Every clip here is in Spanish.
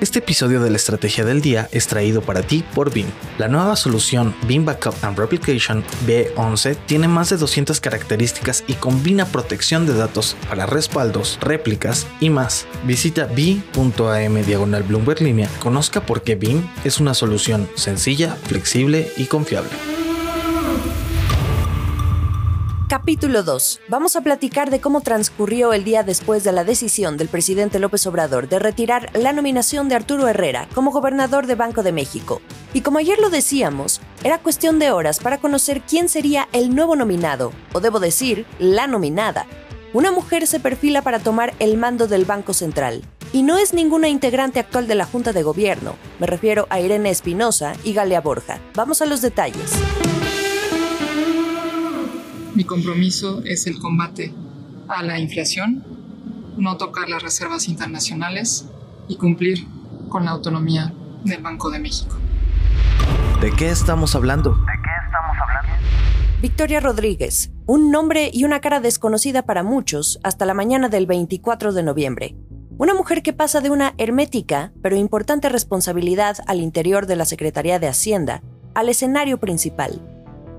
Este episodio de la Estrategia del Día es traído para ti por BIM. La nueva solución BIM Backup and Replication B11 tiene más de 200 características y combina protección de datos para respaldos, réplicas y más. Visita b.am diagonal Bloomberg conozca por qué BIM es una solución sencilla, flexible y confiable. Capítulo 2. Vamos a platicar de cómo transcurrió el día después de la decisión del presidente López Obrador de retirar la nominación de Arturo Herrera como gobernador de Banco de México. Y como ayer lo decíamos, era cuestión de horas para conocer quién sería el nuevo nominado, o debo decir, la nominada. Una mujer se perfila para tomar el mando del Banco Central. Y no es ninguna integrante actual de la Junta de Gobierno. Me refiero a Irene Espinosa y Galea Borja. Vamos a los detalles. Mi compromiso es el combate a la inflación, no tocar las reservas internacionales y cumplir con la autonomía del Banco de México. ¿De qué estamos hablando? Victoria Rodríguez, un nombre y una cara desconocida para muchos hasta la mañana del 24 de noviembre. Una mujer que pasa de una hermética pero importante responsabilidad al interior de la Secretaría de Hacienda al escenario principal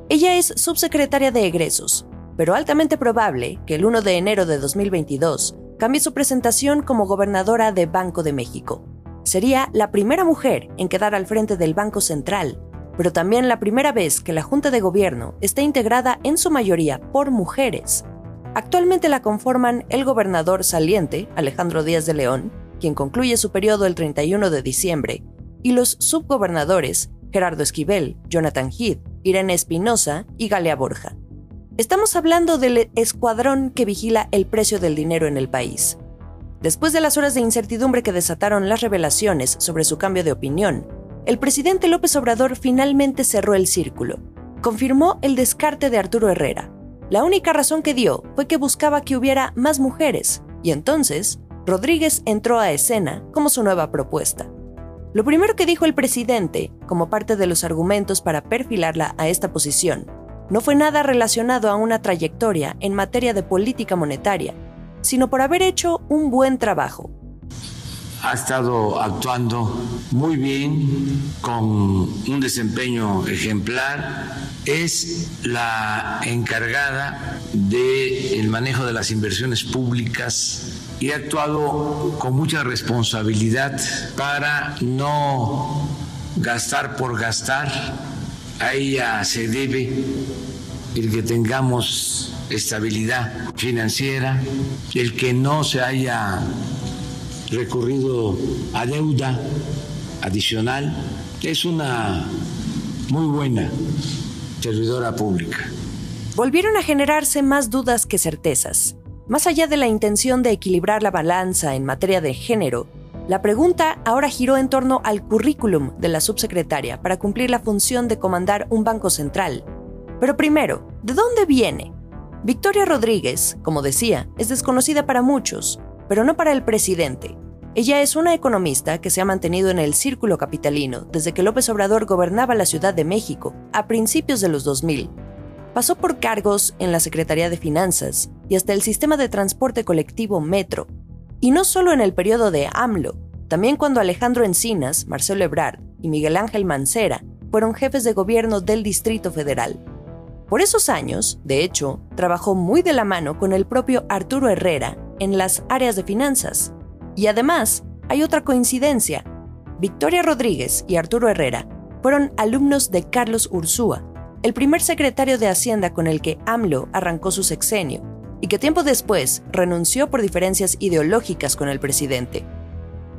ella es subsecretaria de egresos, pero altamente probable que el 1 de enero de 2022 cambie su presentación como gobernadora de Banco de México. Sería la primera mujer en quedar al frente del Banco Central, pero también la primera vez que la Junta de Gobierno está integrada en su mayoría por mujeres. Actualmente la conforman el gobernador saliente, Alejandro Díaz de León, quien concluye su periodo el 31 de diciembre, y los subgobernadores, Gerardo Esquivel, Jonathan Heath, Irene Espinosa y Galea Borja. Estamos hablando del escuadrón que vigila el precio del dinero en el país. Después de las horas de incertidumbre que desataron las revelaciones sobre su cambio de opinión, el presidente López Obrador finalmente cerró el círculo. Confirmó el descarte de Arturo Herrera. La única razón que dio fue que buscaba que hubiera más mujeres, y entonces Rodríguez entró a escena como su nueva propuesta. Lo primero que dijo el presidente, como parte de los argumentos para perfilarla a esta posición, no fue nada relacionado a una trayectoria en materia de política monetaria, sino por haber hecho un buen trabajo. Ha estado actuando muy bien, con un desempeño ejemplar. Es la encargada del manejo de las inversiones públicas y ha actuado con mucha responsabilidad para no gastar por gastar. A ella se debe el que tengamos estabilidad financiera, el que no se haya recurrido a deuda adicional. Es una muy buena servidora pública. Volvieron a generarse más dudas que certezas. Más allá de la intención de equilibrar la balanza en materia de género, la pregunta ahora giró en torno al currículum de la subsecretaria para cumplir la función de comandar un banco central. Pero primero, ¿de dónde viene? Victoria Rodríguez, como decía, es desconocida para muchos, pero no para el presidente. Ella es una economista que se ha mantenido en el círculo capitalino desde que López Obrador gobernaba la Ciudad de México a principios de los 2000 Pasó por cargos en la Secretaría de Finanzas y hasta el sistema de transporte colectivo Metro. Y no solo en el periodo de AMLO, también cuando Alejandro Encinas, Marcelo Ebrard y Miguel Ángel Mancera fueron jefes de gobierno del Distrito Federal. Por esos años, de hecho, trabajó muy de la mano con el propio Arturo Herrera en las áreas de finanzas. Y además, hay otra coincidencia. Victoria Rodríguez y Arturo Herrera fueron alumnos de Carlos Ursúa, el primer secretario de Hacienda con el que AMLO arrancó su sexenio, y que tiempo después renunció por diferencias ideológicas con el presidente.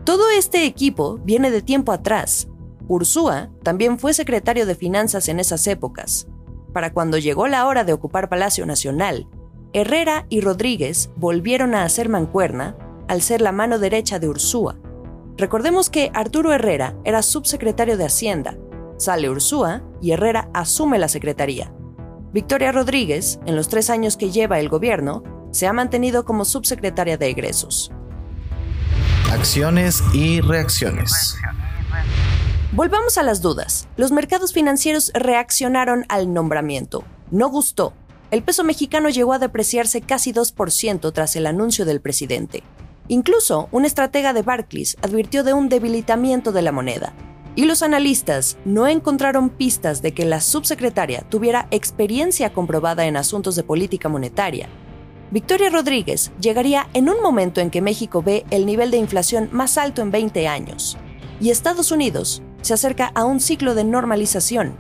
Todo este equipo viene de tiempo atrás. Ursúa también fue secretario de Finanzas en esas épocas. Para cuando llegó la hora de ocupar Palacio Nacional, Herrera y Rodríguez volvieron a hacer mancuerna al ser la mano derecha de Ursúa. Recordemos que Arturo Herrera era subsecretario de Hacienda Sale Ursúa y Herrera asume la secretaría. Victoria Rodríguez, en los tres años que lleva el gobierno, se ha mantenido como subsecretaria de egresos. Acciones y reacciones. Volvamos a las dudas. Los mercados financieros reaccionaron al nombramiento. No gustó. El peso mexicano llegó a depreciarse casi 2% tras el anuncio del presidente. Incluso un estratega de Barclays advirtió de un debilitamiento de la moneda. Y los analistas no encontraron pistas de que la subsecretaria tuviera experiencia comprobada en asuntos de política monetaria. Victoria Rodríguez llegaría en un momento en que México ve el nivel de inflación más alto en 20 años y Estados Unidos se acerca a un ciclo de normalización.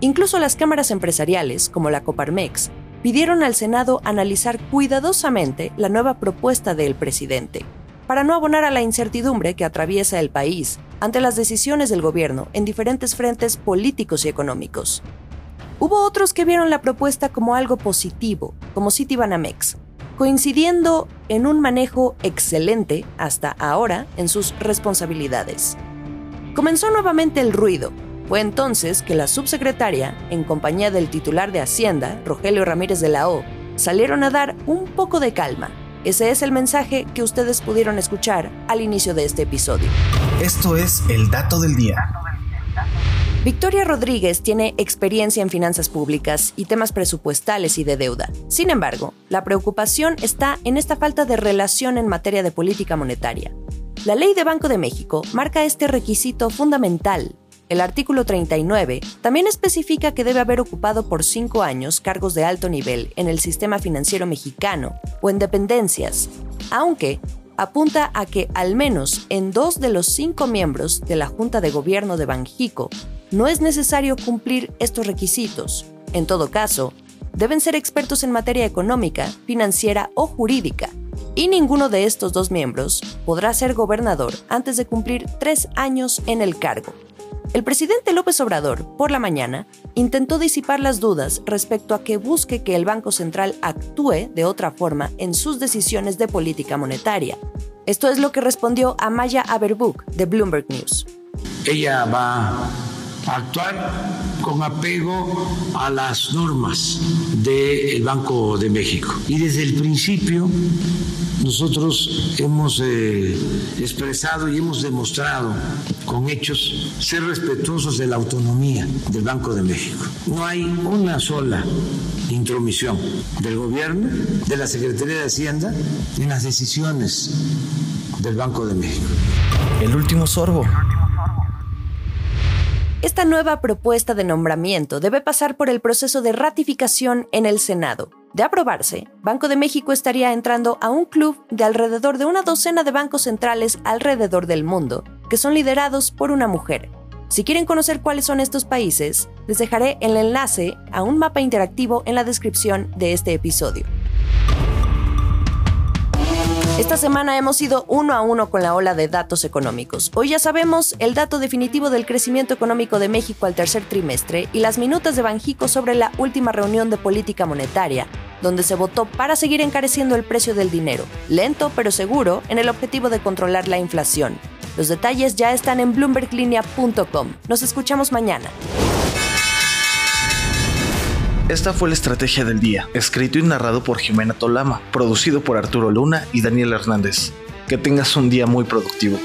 Incluso las cámaras empresariales, como la Coparmex, pidieron al Senado analizar cuidadosamente la nueva propuesta del presidente, para no abonar a la incertidumbre que atraviesa el país ante las decisiones del gobierno en diferentes frentes políticos y económicos. Hubo otros que vieron la propuesta como algo positivo, como Citibanamex, coincidiendo en un manejo excelente hasta ahora en sus responsabilidades. Comenzó nuevamente el ruido. Fue entonces que la subsecretaria, en compañía del titular de Hacienda, Rogelio Ramírez de la O, salieron a dar un poco de calma. Ese es el mensaje que ustedes pudieron escuchar al inicio de este episodio. Esto es el dato del día. Victoria Rodríguez tiene experiencia en finanzas públicas y temas presupuestales y de deuda. Sin embargo, la preocupación está en esta falta de relación en materia de política monetaria. La ley de Banco de México marca este requisito fundamental. El artículo 39 también especifica que debe haber ocupado por cinco años cargos de alto nivel en el sistema financiero mexicano o en dependencias, aunque apunta a que al menos en dos de los cinco miembros de la Junta de Gobierno de Banjico no es necesario cumplir estos requisitos. En todo caso, deben ser expertos en materia económica, financiera o jurídica, y ninguno de estos dos miembros podrá ser gobernador antes de cumplir tres años en el cargo. El presidente López Obrador, por la mañana, intentó disipar las dudas respecto a que busque que el Banco Central actúe de otra forma en sus decisiones de política monetaria. Esto es lo que respondió a Maya Aberbuk de Bloomberg News. Ella va actuar con apego a las normas del Banco de México. Y desde el principio nosotros hemos eh, expresado y hemos demostrado con hechos ser respetuosos de la autonomía del Banco de México. No hay una sola intromisión del gobierno, de la Secretaría de Hacienda, en las decisiones del Banco de México. El último sorbo. Esta nueva propuesta de nombramiento debe pasar por el proceso de ratificación en el Senado. De aprobarse, Banco de México estaría entrando a un club de alrededor de una docena de bancos centrales alrededor del mundo, que son liderados por una mujer. Si quieren conocer cuáles son estos países, les dejaré el enlace a un mapa interactivo en la descripción de este episodio. Esta semana hemos ido uno a uno con la ola de datos económicos. Hoy ya sabemos el dato definitivo del crecimiento económico de México al tercer trimestre y las minutas de Banjico sobre la última reunión de política monetaria, donde se votó para seguir encareciendo el precio del dinero, lento pero seguro, en el objetivo de controlar la inflación. Los detalles ya están en bloomberglinea.com. Nos escuchamos mañana. Esta fue la estrategia del día, escrito y narrado por Jimena Tolama, producido por Arturo Luna y Daniel Hernández. Que tengas un día muy productivo.